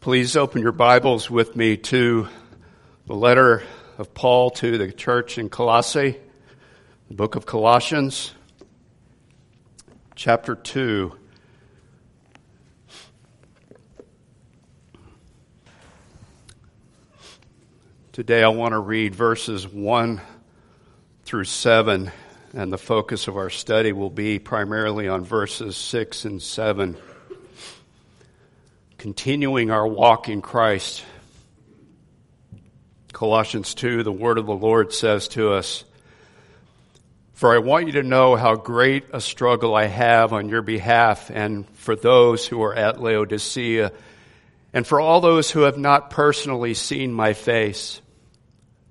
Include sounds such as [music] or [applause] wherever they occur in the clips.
Please open your Bibles with me to the letter of Paul to the church in Colossae, the book of Colossians, chapter 2. Today I want to read verses 1 through 7, and the focus of our study will be primarily on verses 6 and 7 continuing our walk in Christ. Colossians 2, the word of the Lord says to us, For I want you to know how great a struggle I have on your behalf and for those who are at Laodicea and for all those who have not personally seen my face,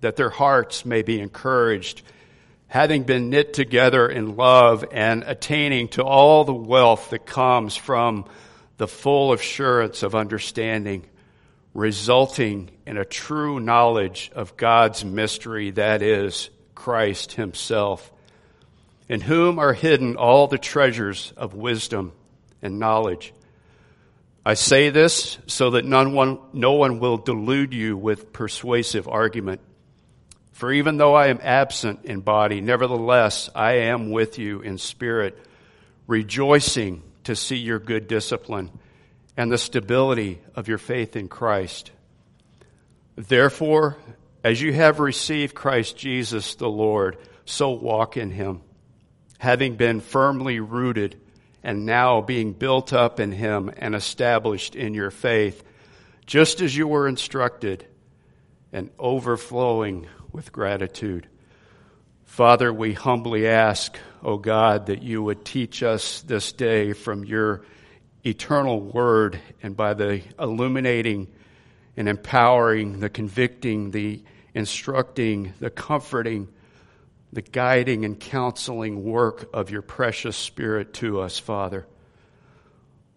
that their hearts may be encouraged, having been knit together in love and attaining to all the wealth that comes from the full assurance of understanding, resulting in a true knowledge of God's mystery, that is, Christ Himself, in whom are hidden all the treasures of wisdom and knowledge. I say this so that none one, no one will delude you with persuasive argument. For even though I am absent in body, nevertheless I am with you in spirit, rejoicing to see your good discipline and the stability of your faith in Christ. Therefore, as you have received Christ Jesus the Lord, so walk in him, having been firmly rooted and now being built up in him and established in your faith, just as you were instructed, and overflowing with gratitude. Father, we humbly ask, O God, that you would teach us this day from your eternal word and by the illuminating and empowering, the convicting, the instructing, the comforting, the guiding and counseling work of your precious Spirit to us, Father.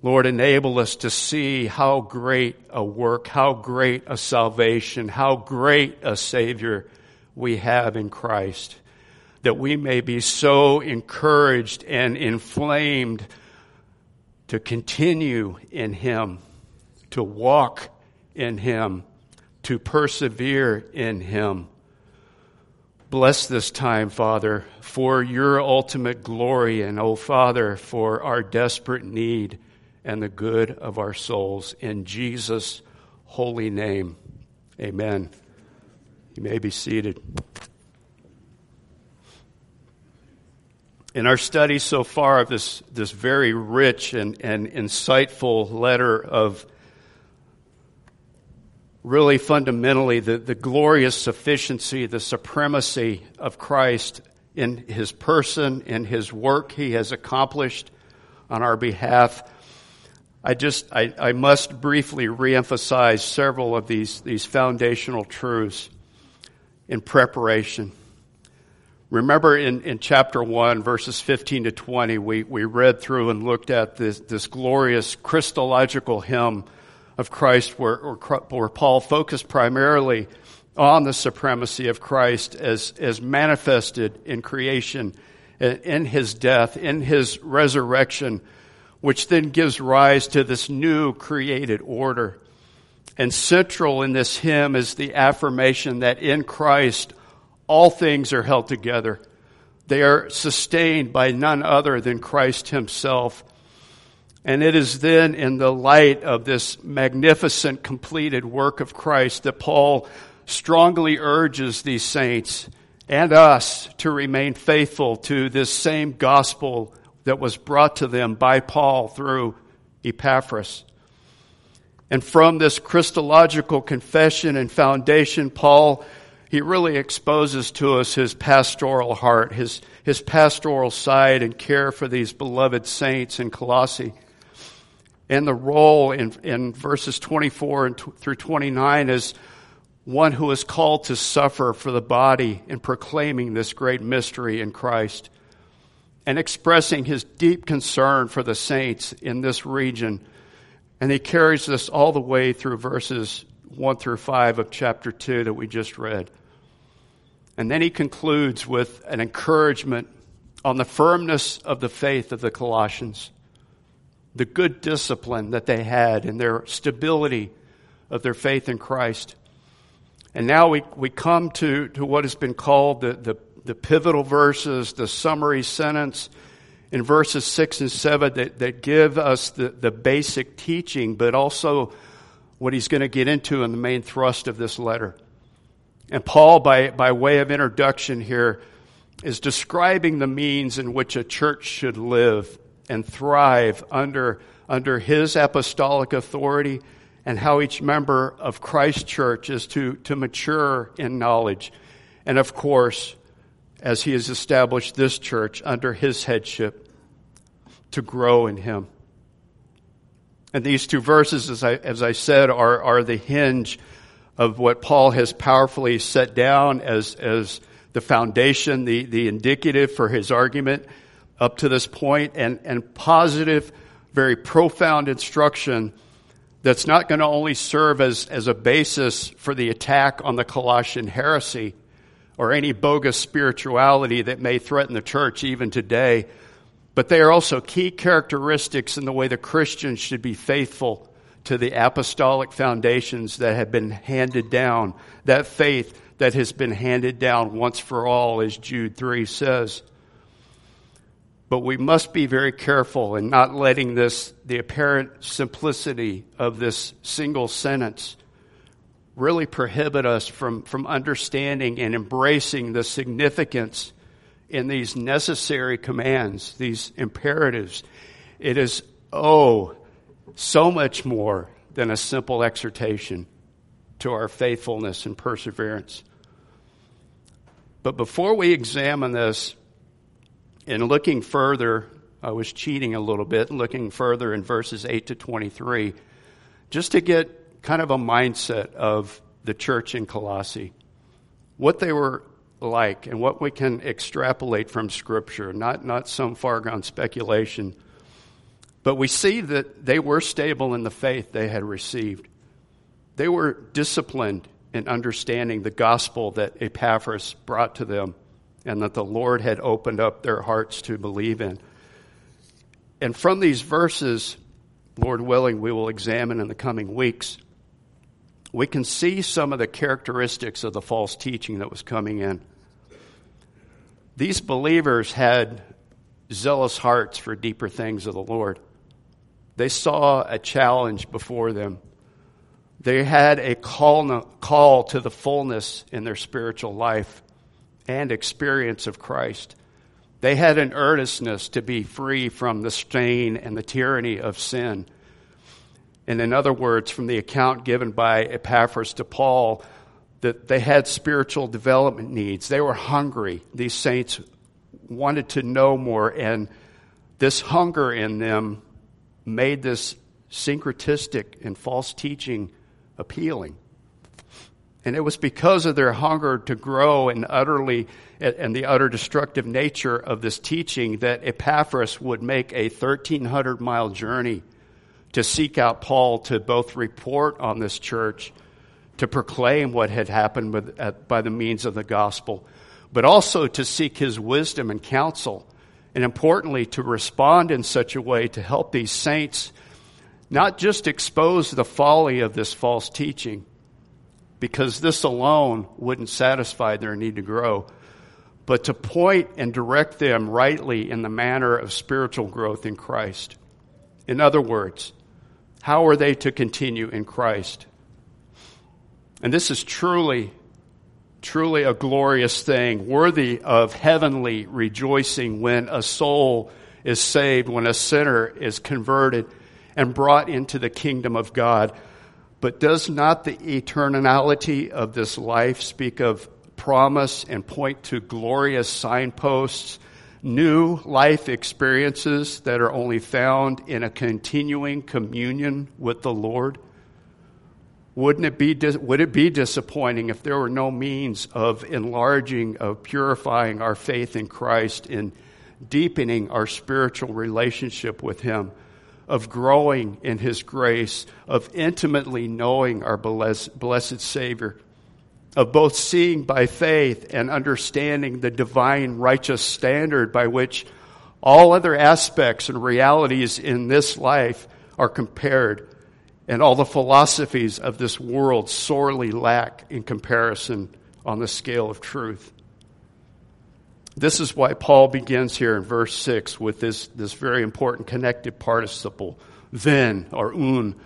Lord, enable us to see how great a work, how great a salvation, how great a Savior we have in Christ that we may be so encouraged and inflamed to continue in Him, to walk in Him, to persevere in Him. Bless this time, Father, for your ultimate glory, and, oh Father, for our desperate need and the good of our souls. In Jesus' holy name, amen. You may be seated. In our study so far of this, this very rich and, and insightful letter of really fundamentally the, the glorious sufficiency, the supremacy of Christ in his person, in his work he has accomplished on our behalf. I just, I, I must briefly reemphasize several of these, these foundational truths in preparation. Remember in, in chapter 1, verses 15 to 20, we, we read through and looked at this, this glorious Christological hymn of Christ where, where Paul focused primarily on the supremacy of Christ as, as manifested in creation, in his death, in his resurrection, which then gives rise to this new created order. And central in this hymn is the affirmation that in Christ all things are held together. They are sustained by none other than Christ Himself. And it is then in the light of this magnificent completed work of Christ that Paul strongly urges these saints and us to remain faithful to this same gospel that was brought to them by Paul through Epaphras. And from this Christological confession and foundation, Paul he really exposes to us his pastoral heart, his, his pastoral side and care for these beloved saints in Colossae. And the role in, in verses 24 and t- through 29 as one who is called to suffer for the body in proclaiming this great mystery in Christ and expressing his deep concern for the saints in this region. And he carries this all the way through verses 1 through 5 of chapter 2 that we just read. And then he concludes with an encouragement on the firmness of the faith of the Colossians, the good discipline that they had, and their stability of their faith in Christ. And now we, we come to, to what has been called the, the, the pivotal verses, the summary sentence in verses 6 and 7 that, that give us the, the basic teaching, but also what he's going to get into in the main thrust of this letter. And Paul, by, by way of introduction here, is describing the means in which a church should live and thrive under, under his apostolic authority and how each member of Christ Church is to, to mature in knowledge. And of course, as he has established this church under his headship, to grow in him. And these two verses, as I, as I said, are, are the hinge of what Paul has powerfully set down as, as the foundation, the, the indicative for his argument up to this point, and, and positive, very profound instruction that's not going to only serve as, as a basis for the attack on the Colossian heresy or any bogus spirituality that may threaten the church even today, but they are also key characteristics in the way the Christians should be faithful to the apostolic foundations that have been handed down, that faith that has been handed down once for all, as Jude 3 says. But we must be very careful in not letting this, the apparent simplicity of this single sentence, really prohibit us from, from understanding and embracing the significance in these necessary commands, these imperatives. It is, oh, so much more than a simple exhortation to our faithfulness and perseverance. But before we examine this, in looking further, I was cheating a little bit, looking further in verses 8 to 23, just to get kind of a mindset of the church in Colossae, what they were like, and what we can extrapolate from Scripture, not, not some far gone speculation. But we see that they were stable in the faith they had received. They were disciplined in understanding the gospel that Epaphras brought to them and that the Lord had opened up their hearts to believe in. And from these verses, Lord willing, we will examine in the coming weeks, we can see some of the characteristics of the false teaching that was coming in. These believers had zealous hearts for deeper things of the Lord. They saw a challenge before them. They had a call, call to the fullness in their spiritual life and experience of Christ. They had an earnestness to be free from the stain and the tyranny of sin. And in other words, from the account given by Epaphras to Paul, that they had spiritual development needs. They were hungry. These saints wanted to know more, and this hunger in them made this syncretistic and false teaching appealing. And it was because of their hunger to grow and utterly and the utter destructive nature of this teaching that Epaphras would make a 1300 mile journey to seek out Paul to both report on this church, to proclaim what had happened with, by the means of the gospel, but also to seek his wisdom and counsel, and importantly, to respond in such a way to help these saints not just expose the folly of this false teaching, because this alone wouldn't satisfy their need to grow, but to point and direct them rightly in the manner of spiritual growth in Christ. In other words, how are they to continue in Christ? And this is truly, truly a glorious thing, worthy of heavenly rejoicing when a soul is saved, when a sinner is converted and brought into the kingdom of God. But does not the eternality of this life speak of promise and point to glorious signposts, new life experiences that are only found in a continuing communion with the Lord? Wouldn't it be, would it be disappointing if there were no means of enlarging, of purifying our faith in Christ, in deepening our spiritual relationship with Him? of growing in His grace, of intimately knowing our blessed Savior, of both seeing by faith and understanding the divine righteous standard by which all other aspects and realities in this life are compared, and all the philosophies of this world sorely lack in comparison on the scale of truth. This is why Paul begins here in verse 6 with this, this very important connected participle, then, or oun,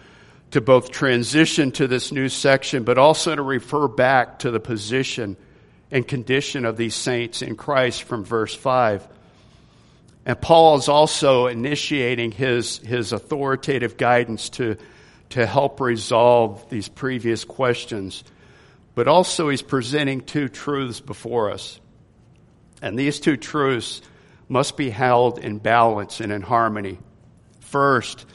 to both transition to this new section, but also to refer back to the position and condition of these saints in Christ from verse 5. And Paul is also initiating his, his authoritative guidance to, to help resolve these previous questions. But also, he's presenting two truths before us. And these two truths must be held in balance and in harmony. First,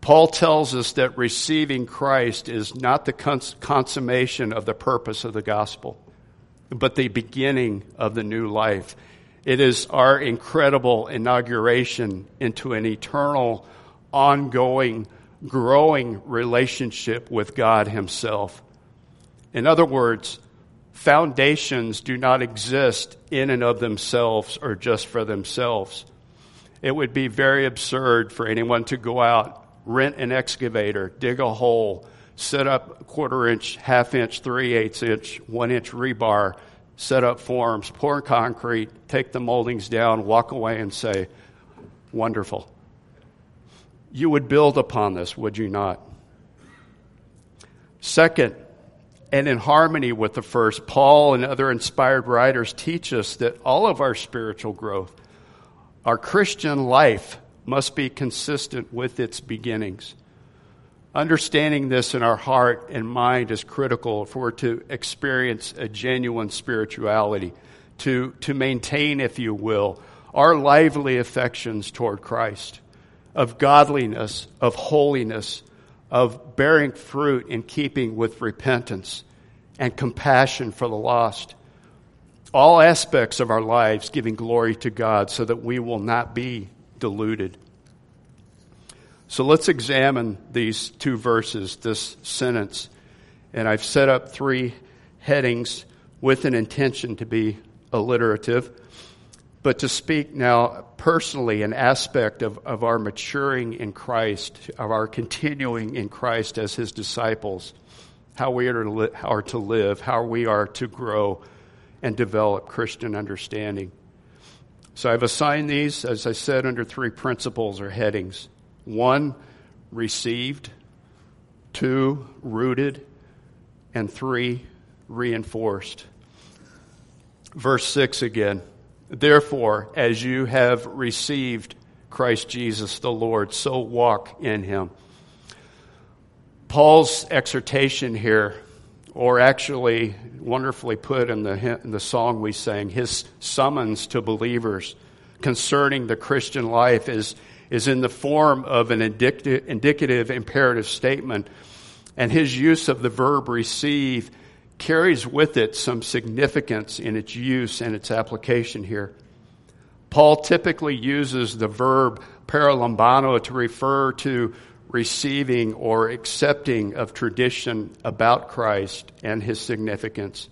Paul tells us that receiving Christ is not the cons- consummation of the purpose of the gospel, but the beginning of the new life. It is our incredible inauguration into an eternal, ongoing, growing relationship with God Himself. In other words, foundations do not exist in and of themselves or just for themselves. It would be very absurd for anyone to go out rent an excavator, dig a hole, set up quarter inch, half inch, three eighths inch, one inch rebar, set up forms, pour concrete, take the moldings down, walk away and say, Wonderful. You would build upon this, would you not? Second, and in harmony with the first, Paul and other inspired writers teach us that all of our spiritual growth, our Christian life, must be consistent with its beginnings. Understanding this in our heart and mind is critical if we're to experience a genuine spirituality, to, to maintain, if you will, our lively affections toward Christ, of godliness, of holiness, of bearing fruit in keeping with repentance and compassion for the lost. All aspects of our lives giving glory to God so that we will not be deluded. So let's examine these two verses, this sentence. And I've set up three headings with an intention to be alliterative, but to speak now personally an aspect of, of our maturing in Christ, of our continuing in Christ as his disciples, how we are to, li- are to live, how we are to grow and develop Christian understanding. So I've assigned these, as I said, under three principles or headings. One, received. Two, rooted. And three, reinforced. Verse 6 again. Therefore, as you have received Christ Jesus the Lord, so walk in him. Paul's exhortation here or actually wonderfully put in the, in the song we sang, his summons to believers concerning the Christian life is, is in the form of an indicative, indicative imperative statement. And his use of the verb receive carries with it some significance in its use and its application here. Paul typically uses the verb paralambano to refer to receiving or accepting of tradition about Christ and his significance.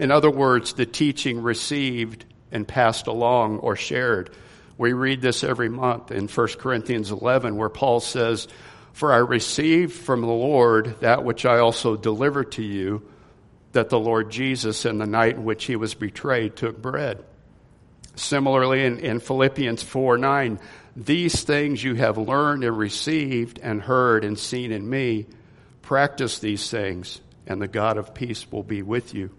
In other words, the teaching received and passed along or shared. We read this every month in 1 Corinthians 11 where Paul says, For I received from the Lord that which I also delivered to you, that the Lord Jesus, in the night in which he was betrayed, took bread. Similarly, in, in Philippians 4 9, these things you have learned and received and heard and seen in me, practice these things, and the God of peace will be with you.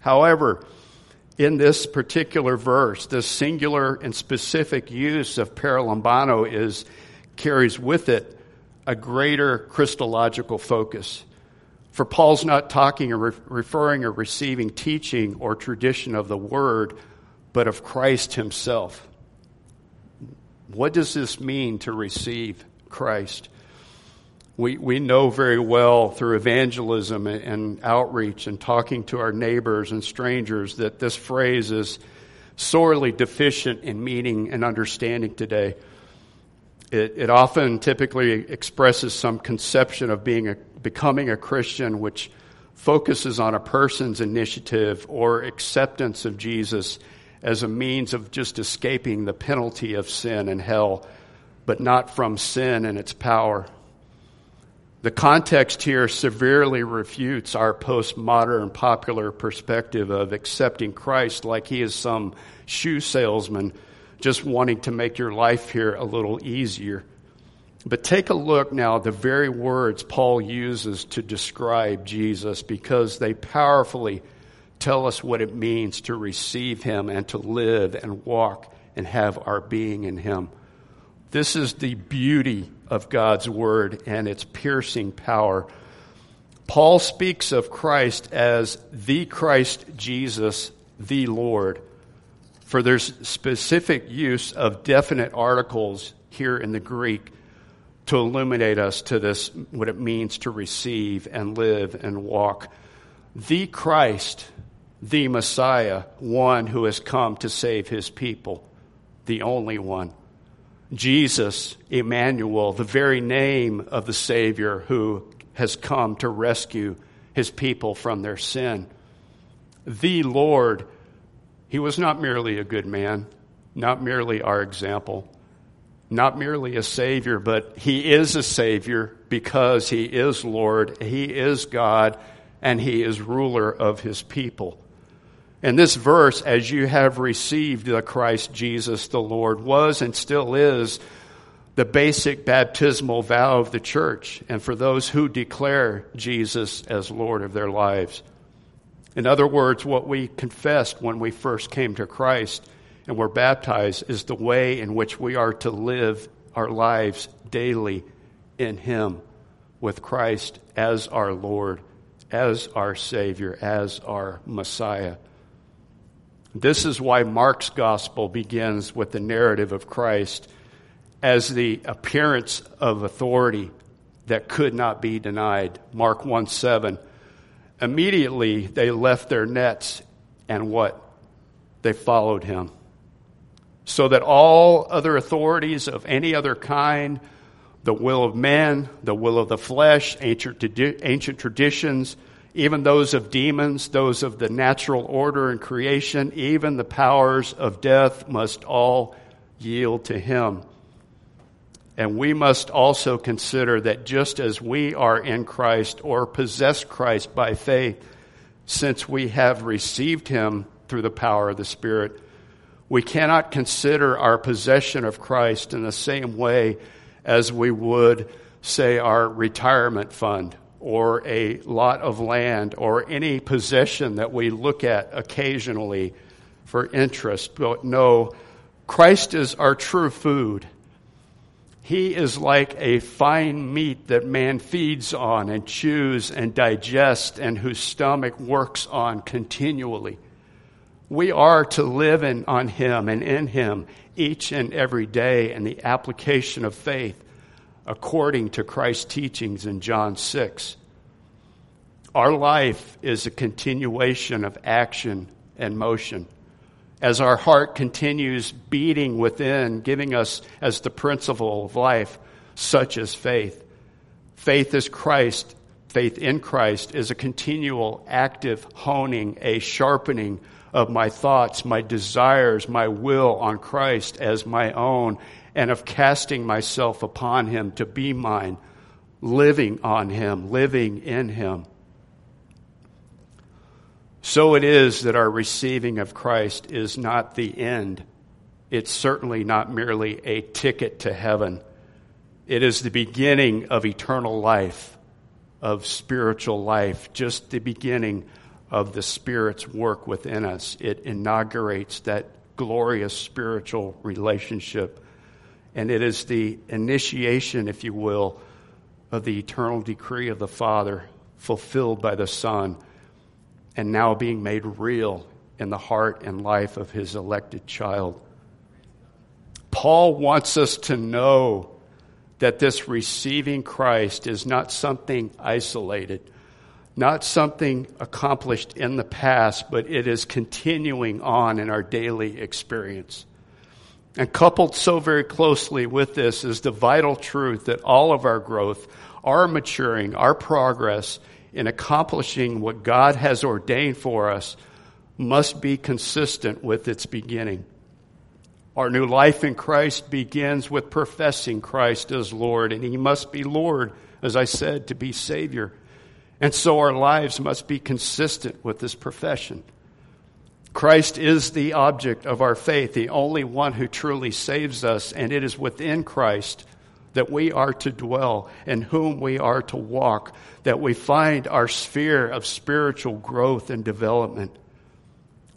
However, in this particular verse, this singular and specific use of paralambano is, carries with it a greater Christological focus. For Paul's not talking or referring or receiving teaching or tradition of the word, but of Christ himself. What does this mean to receive Christ? We, we know very well through evangelism and, and outreach and talking to our neighbors and strangers that this phrase is sorely deficient in meaning and understanding today. It, it often typically expresses some conception of being a, becoming a Christian which focuses on a person's initiative or acceptance of Jesus as a means of just escaping the penalty of sin and hell, but not from sin and its power. The context here severely refutes our postmodern popular perspective of accepting Christ like he is some shoe salesman just wanting to make your life here a little easier. But take a look now at the very words Paul uses to describe Jesus because they powerfully tell us what it means to receive him and to live and walk and have our being in him. This is the beauty of God's word and its piercing power. Paul speaks of Christ as the Christ Jesus, the Lord. For there's specific use of definite articles here in the Greek to illuminate us to this, what it means to receive and live and walk. The Christ, the Messiah, one who has come to save his people, the only one. Jesus, Emmanuel, the very name of the Savior who has come to rescue his people from their sin. The Lord, he was not merely a good man, not merely our example, not merely a Savior, but he is a Savior because he is Lord, he is God, and he is ruler of his people. And this verse, as you have received the Christ Jesus the Lord, was and still is the basic baptismal vow of the church and for those who declare Jesus as Lord of their lives. In other words, what we confessed when we first came to Christ and we're baptized is the way in which we are to live our lives daily in Him with Christ as our Lord, as our Savior, as our Messiah. This is why Mark's gospel begins with the narrative of Christ as the appearance of authority that could not be denied. Mark 1 7. Immediately they left their nets and what? They followed him. So that all other authorities of any other kind, the will of men, the will of the flesh, ancient, ancient traditions, even those of demons, those of the natural order and creation, even the powers of death must all yield to him. And we must also consider that just as we are in Christ or possess Christ by faith, since we have received him through the power of the Spirit, we cannot consider our possession of Christ in the same way as we would, say, our retirement fund or a lot of land or any possession that we look at occasionally for interest. But no, Christ is our true food. He is like a fine meat that man feeds on and chews and digests and whose stomach works on continually. We are to live in, on Him and in Him each and every day in the application of faith according to Christ's teachings in John 6. Our life is a continuation of action and motion. As our heart continues beating within, giving us as the principle of life, such as faith. Faith is Christ. Faith in Christ is a continual active honing, a sharpening of my thoughts, my desires, my will on Christ as my own, and of casting myself upon Him to be mine, living on Him, living in Him. So it is that our receiving of Christ is not the end. It's certainly not merely a ticket to heaven. It is the beginning of eternal life, of spiritual life, just the beginning of the Spirit's work within us. It inaugurates that glorious spiritual relationship and it is the initiation, if you will, of the eternal decree of the Father fulfilled by the Son and now being made real in the heart and life of his elected child. Paul wants us to know that this receiving Christ is not something isolated, not something accomplished in the past, but it is continuing on in our daily experience. And coupled so very closely with this is the vital truth that all of our growth, our maturing, our progress in accomplishing what God has ordained for us must be consistent with its beginning. Our new life in Christ begins with professing Christ as Lord, and He must be Lord as I said, to be Savior. And so our lives must be consistent with this profession. Christ is the object of our faith, the only one who truly saves us, and it is within Christ that we are to dwell, in whom we are to walk, that we find our sphere of spiritual growth and development.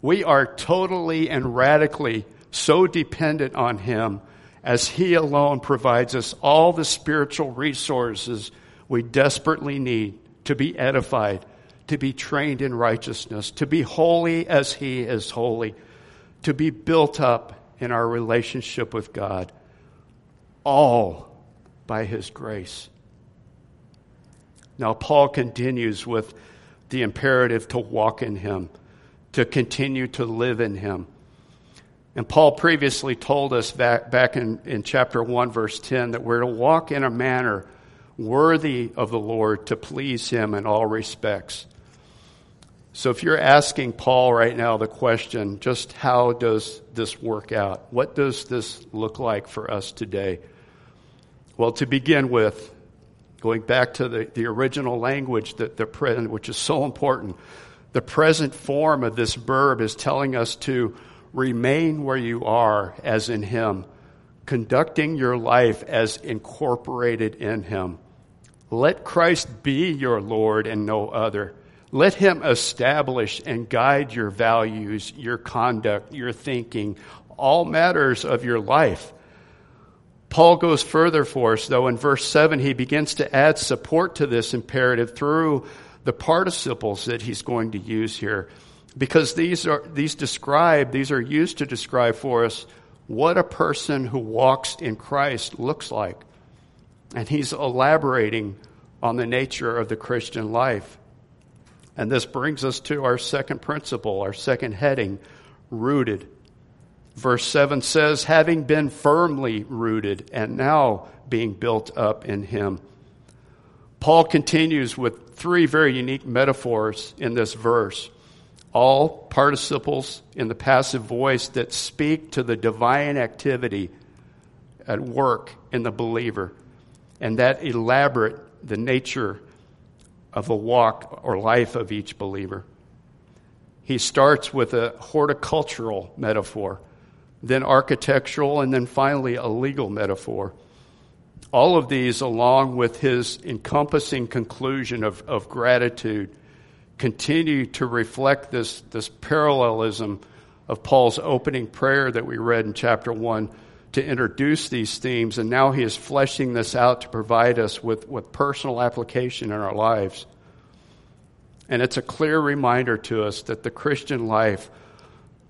We are totally and radically so dependent on Him as He alone provides us all the spiritual resources we desperately need to be edified, to be trained in righteousness, to be holy as He is holy, to be built up in our relationship with God, all by His grace. Now, Paul continues with the imperative to walk in Him, to continue to live in Him. And Paul previously told us back, back in, in chapter 1, verse 10, that we're to walk in a manner worthy of the Lord to please him in all respects. So if you're asking Paul right now the question, just how does this work out? What does this look like for us today? Well, to begin with, going back to the, the original language that the present, which is so important, the present form of this verb is telling us to remain where you are as in him, conducting your life as incorporated in him. Let Christ be your Lord and no other. Let him establish and guide your values, your conduct, your thinking, all matters of your life. Paul goes further for us, though. In verse 7, he begins to add support to this imperative through the participles that he's going to use here. Because these are, these describe, these are used to describe for us what a person who walks in Christ looks like. And he's elaborating on the nature of the Christian life. And this brings us to our second principle, our second heading, rooted. Verse 7 says, having been firmly rooted and now being built up in him. Paul continues with three very unique metaphors in this verse, all participles in the passive voice that speak to the divine activity at work in the believer and that elaborate the nature of a walk or life of each believer. He starts with a horticultural metaphor, then architectural, and then finally a legal metaphor. All of these, along with his encompassing conclusion of, of gratitude, continue to reflect this, this parallelism of Paul's opening prayer that we read in chapter 1 to introduce these themes, and now he is fleshing this out to provide us with, with personal application in our lives. And it's a clear reminder to us that the Christian life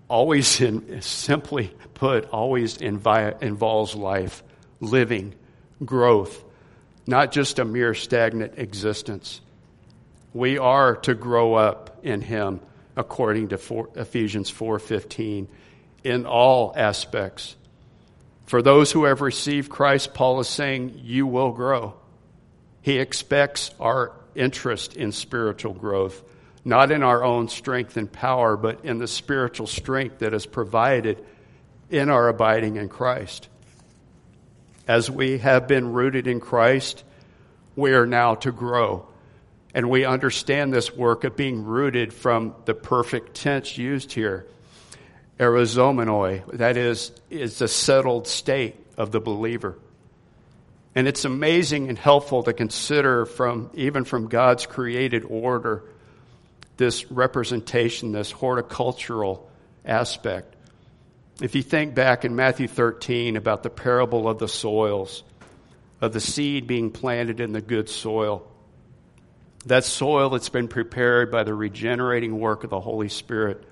always, [laughs] in, simply put, always invi- involves life, living, growth, not just a mere stagnant existence. We are to grow up in him according to four, Ephesians 4:15 in all aspects for those who have received Christ, Paul is saying, you will grow. He expects our interest in spiritual growth, not in our own strength and power, but in the spiritual strength that is provided in our abiding in Christ. As we have been rooted in Christ, we are now to grow. And we understand this work of being rooted from the perfect tense used here arizomenoi, that is, is the settled state of the believer. And it's amazing and helpful to consider from, even from God's created order, this representation, this horticultural aspect. If you think back in Matthew 13 about the parable of the soils, of the seed being planted in the good soil, that soil that's been prepared by the regenerating work of the Holy Spirit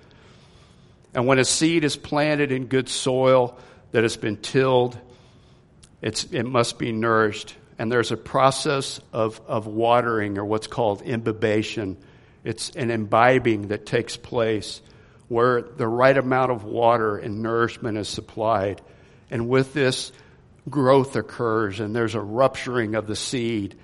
and when a seed is planted in good soil that has been tilled, it must be nourished. And there's a process of, of watering, or what's called imbibation. It's an imbibing that takes place where the right amount of water and nourishment is supplied. And with this, growth occurs, and there's a rupturing of the seed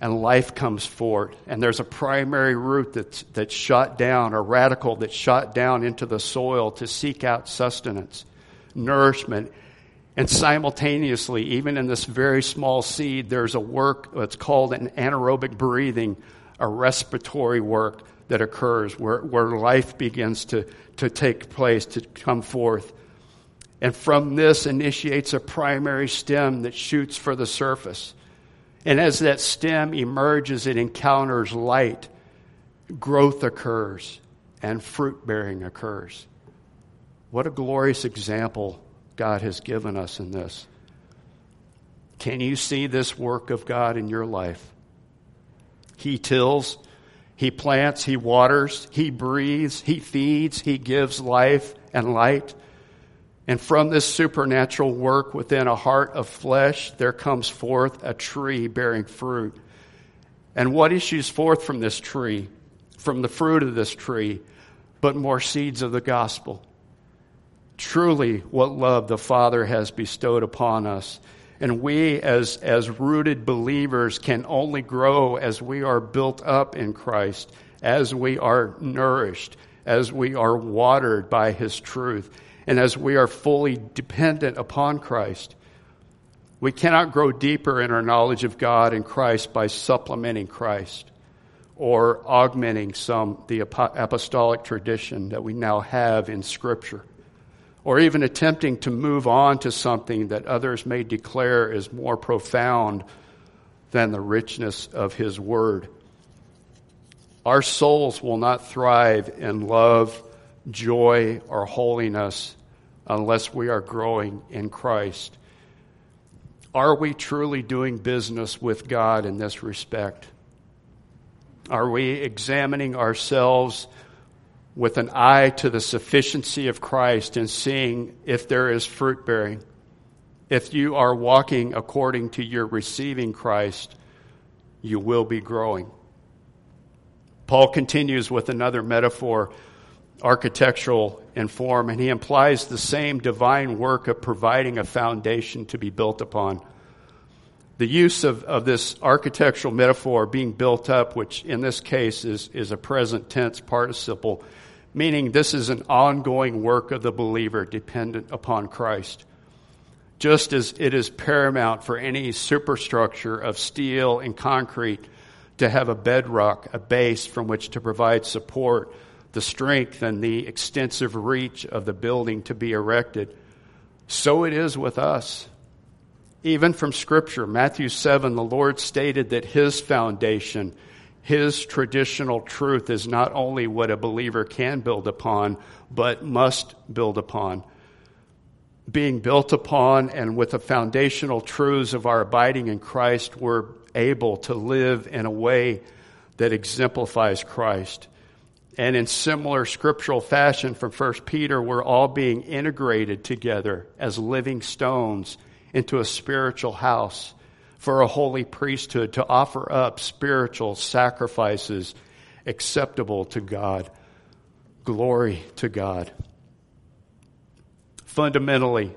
and life comes forth. And there's a primary root that's, that's shot down, a radicle that's shot down into the soil to seek out sustenance, nourishment, And simultaneously, even in this very small seed, there's a work that's called an anaerobic breathing, a respiratory work that occurs where, where life begins to, to take place, to come forth. And from this initiates a primary stem that shoots for the surface. And as that stem emerges, it encounters light, growth occurs, and fruit bearing occurs. What a glorious example God has given us in this. Can you see this work of God in your life? He tills, He plants, He waters, He breathes, He feeds, He gives life and light. And from this supernatural work within a heart of flesh, there comes forth a tree bearing fruit. And what issues forth from this tree, from the fruit of this tree, but more seeds of the gospel? truly what love the Father has bestowed upon us. And we, as, as rooted believers, can only grow as we are built up in Christ, as we are nourished, as we are watered by His truth, and as we are fully dependent upon Christ. We cannot grow deeper in our knowledge of God and Christ by supplementing Christ or augmenting some the apostolic tradition that we now have in Scripture or even attempting to move on to something that others may declare is more profound than the richness of His Word. Our souls will not thrive in love, joy, or holiness unless we are growing in Christ. Are we truly doing business with God in this respect? Are we examining ourselves with an eye to the sufficiency of Christ and seeing if there is fruit bearing. If you are walking according to your receiving Christ, you will be growing. Paul continues with another metaphor, architectural in form, and he implies the same divine work of providing a foundation to be built upon. The use of, of this architectural metaphor being built up, which in this case is, is a present tense participle, meaning this is an ongoing work of the believer dependent upon Christ. Just as it is paramount for any superstructure of steel and concrete to have a bedrock, a base from which to provide support, the strength and the extensive reach of the building to be erected, so it is with us. Even from Scripture, Matthew 7, the Lord stated that His foundation his traditional truth is not only what a believer can build upon, but must build upon. Being built upon and with the foundational truths of our abiding in Christ, we're able to live in a way that exemplifies Christ. And in similar scriptural fashion from 1 Peter, we're all being integrated together as living stones into a spiritual house for a holy priesthood to offer up spiritual sacrifices acceptable to God. Glory to God. Fundamentally,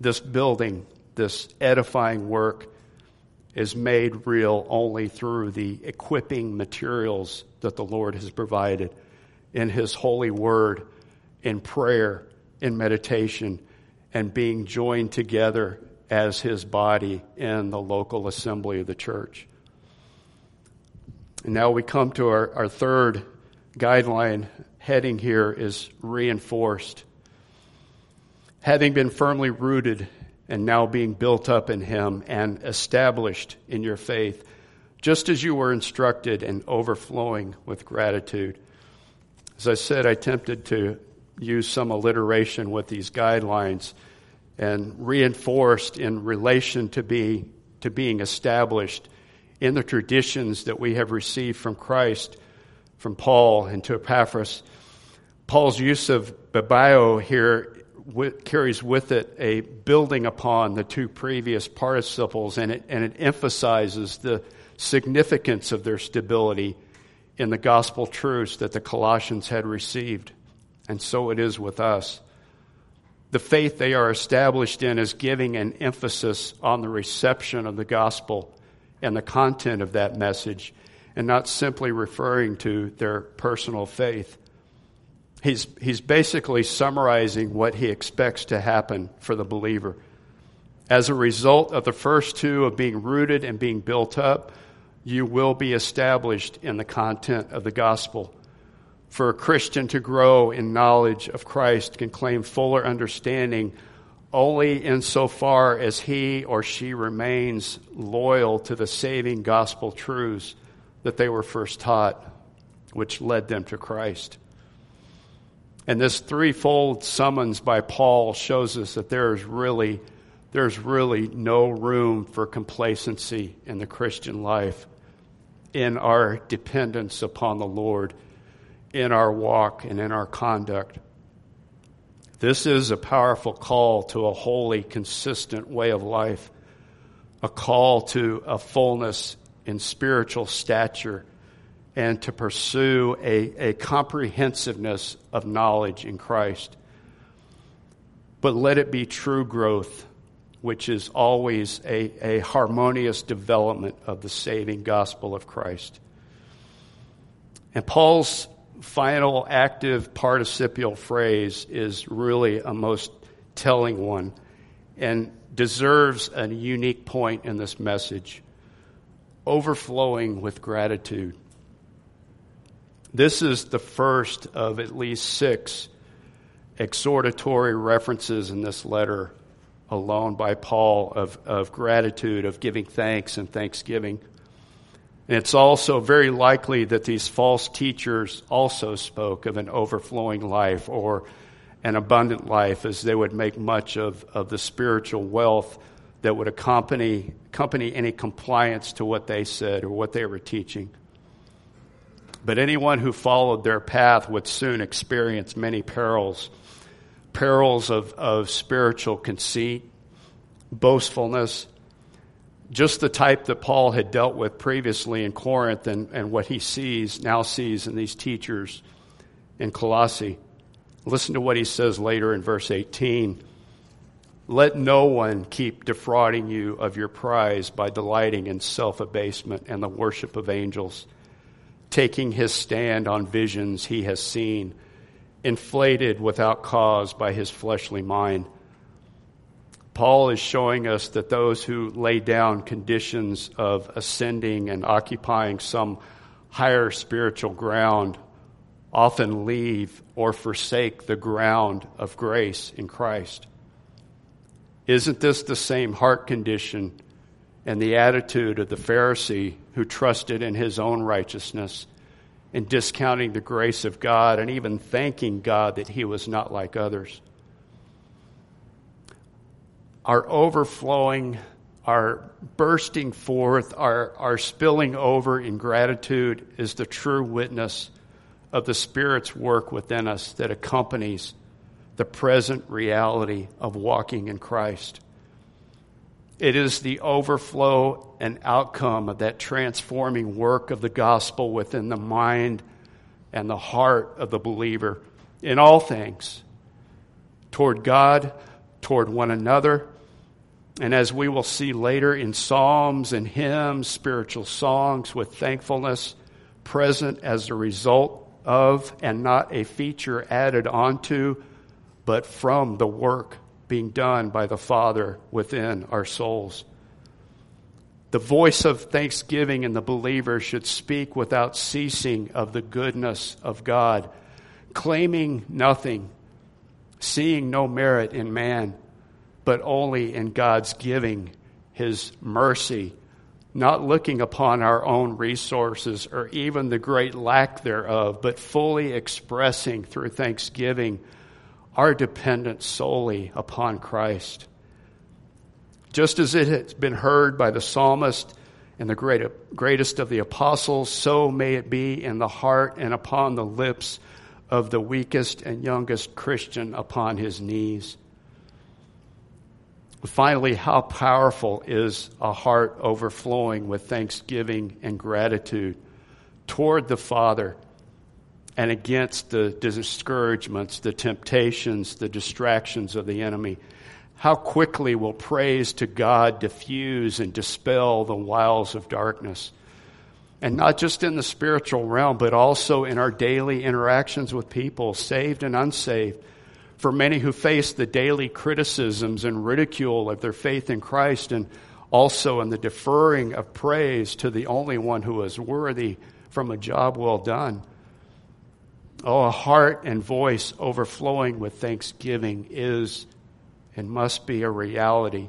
this building, this edifying work, is made real only through the equipping materials that the Lord has provided in His holy word, in prayer, in meditation, and being joined together as his body in the local assembly of the church. And now we come to our, our third guideline heading here is reinforced. Having been firmly rooted and now being built up in him and established in your faith, just as you were instructed and overflowing with gratitude. As I said, I attempted to use some alliteration with these guidelines and reinforced in relation to be to being established in the traditions that we have received from Christ, from Paul and to Epaphras. Paul's use of babio here carries with it a building upon the two previous participles, and it, and it emphasizes the significance of their stability in the gospel truths that the Colossians had received. And so it is with us. The faith they are established in is giving an emphasis on the reception of the gospel and the content of that message, and not simply referring to their personal faith. He's, he's basically summarizing what he expects to happen for the believer. As a result of the first two of being rooted and being built up, you will be established in the content of the gospel. For a Christian to grow in knowledge of Christ can claim fuller understanding only insofar as he or she remains loyal to the saving gospel truths that they were first taught, which led them to Christ. And this threefold summons by Paul shows us that there is really there's really no room for complacency in the Christian life, in our dependence upon the Lord, in our walk and in our conduct. This is a powerful call to a holy, consistent way of life, a call to a fullness in spiritual stature, and to pursue a, a comprehensiveness of knowledge in Christ. But let it be true growth which is always a, a harmonious development of the saving gospel of Christ. And Paul's final active participial phrase is really a most telling one and deserves a unique point in this message overflowing with gratitude. This is the first of at least six exhortatory references in this letter alone by Paul of, of gratitude, of giving thanks and thanksgiving. And it's also very likely that these false teachers also spoke of an overflowing life or an abundant life as they would make much of, of the spiritual wealth that would accompany, accompany any compliance to what they said or what they were teaching. But anyone who followed their path would soon experience many perils perils of, of spiritual conceit, boastfulness, just the type that Paul had dealt with previously in Corinth and, and what he sees, now sees in these teachers in Colossae. Listen to what he says later in verse 18. Let no one keep defrauding you of your prize by delighting in self abasement and the worship of angels, taking his stand on visions he has seen inflated without cause by his fleshly mind. Paul is showing us that those who lay down conditions of ascending and occupying some higher spiritual ground often leave or forsake the ground of grace in Christ. Isn't this the same heart condition and the attitude of the Pharisee who trusted in his own righteousness and discounting the grace of God and even thanking God that he was not like others. Our overflowing, our bursting forth, our, our spilling over in gratitude is the true witness of the Spirit's work within us that accompanies the present reality of walking in Christ. It is the overflow and outcome of that transforming work of the gospel within the mind and the heart of the believer in all things toward God, toward one another. And as we will see later in psalms and hymns, spiritual songs with thankfulness present as a result of and not a feature added onto, but from the work being done by the Father within our souls. The voice of thanksgiving in the believer should speak without ceasing of the goodness of God, claiming nothing, seeing no merit in man, but only in God's giving his mercy, not looking upon our own resources or even the great lack thereof, but fully expressing through thanksgiving our dependence solely upon Christ. Just as it has been heard by the psalmist and the greatest of the apostles, so may it be in the heart and upon the lips of the weakest and youngest Christian upon his knees. Finally, how powerful is a heart overflowing with thanksgiving and gratitude toward the Father and against the discouragements, the temptations, the distractions of the enemy. How quickly will praise to God diffuse and dispel the wiles of darkness? And not just in the spiritual realm, but also in our daily interactions with people, saved and unsaved. for many who face the daily criticisms and ridicule of their faith in Christ, and also in the deferring of praise to the only one who is worthy from a job well done. Oh, a heart and voice overflowing with thanksgiving is and must be a reality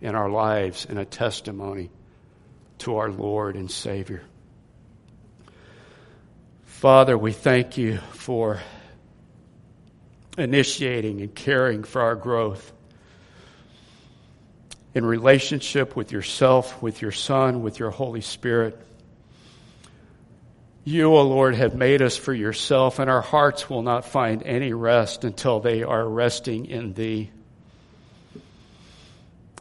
in our lives and a testimony to our Lord and Savior. Father, we thank you for initiating and caring for our growth in relationship with yourself, with your Son, with your Holy Spirit. You, O Lord, have made us for yourself, and our hearts will not find any rest until they are resting in thee.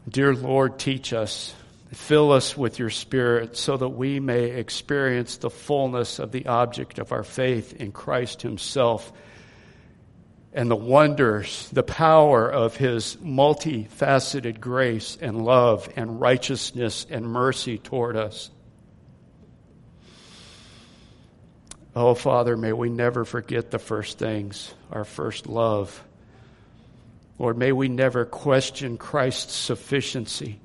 Dear Lord, teach us, fill us with your Spirit so that we may experience the fullness of the object of our faith in Christ Himself and the wonders, the power of His multifaceted grace and love and righteousness and mercy toward us. Oh, Father, may we never forget the first things, our first love Lord, may we never question Christ's sufficiency.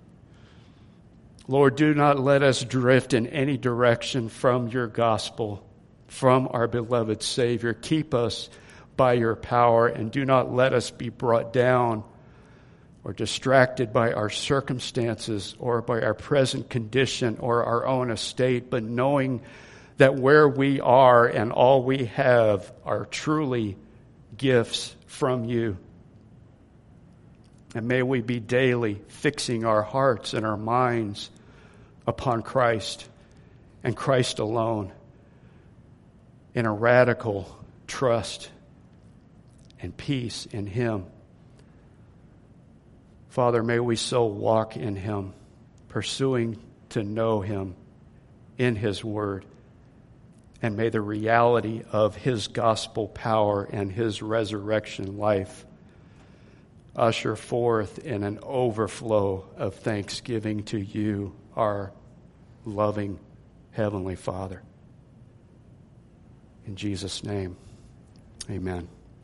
Lord, do not let us drift in any direction from your gospel, from our beloved Savior. Keep us by your power and do not let us be brought down or distracted by our circumstances or by our present condition or our own estate, but knowing that where we are and all we have are truly gifts from you. And may we be daily fixing our hearts and our minds upon Christ and Christ alone in a radical trust and peace in Him. Father, may we so walk in Him, pursuing to know Him in His Word. And may the reality of His gospel power and His resurrection life usher forth in an overflow of thanksgiving to you, our loving Heavenly Father. In Jesus' name, amen.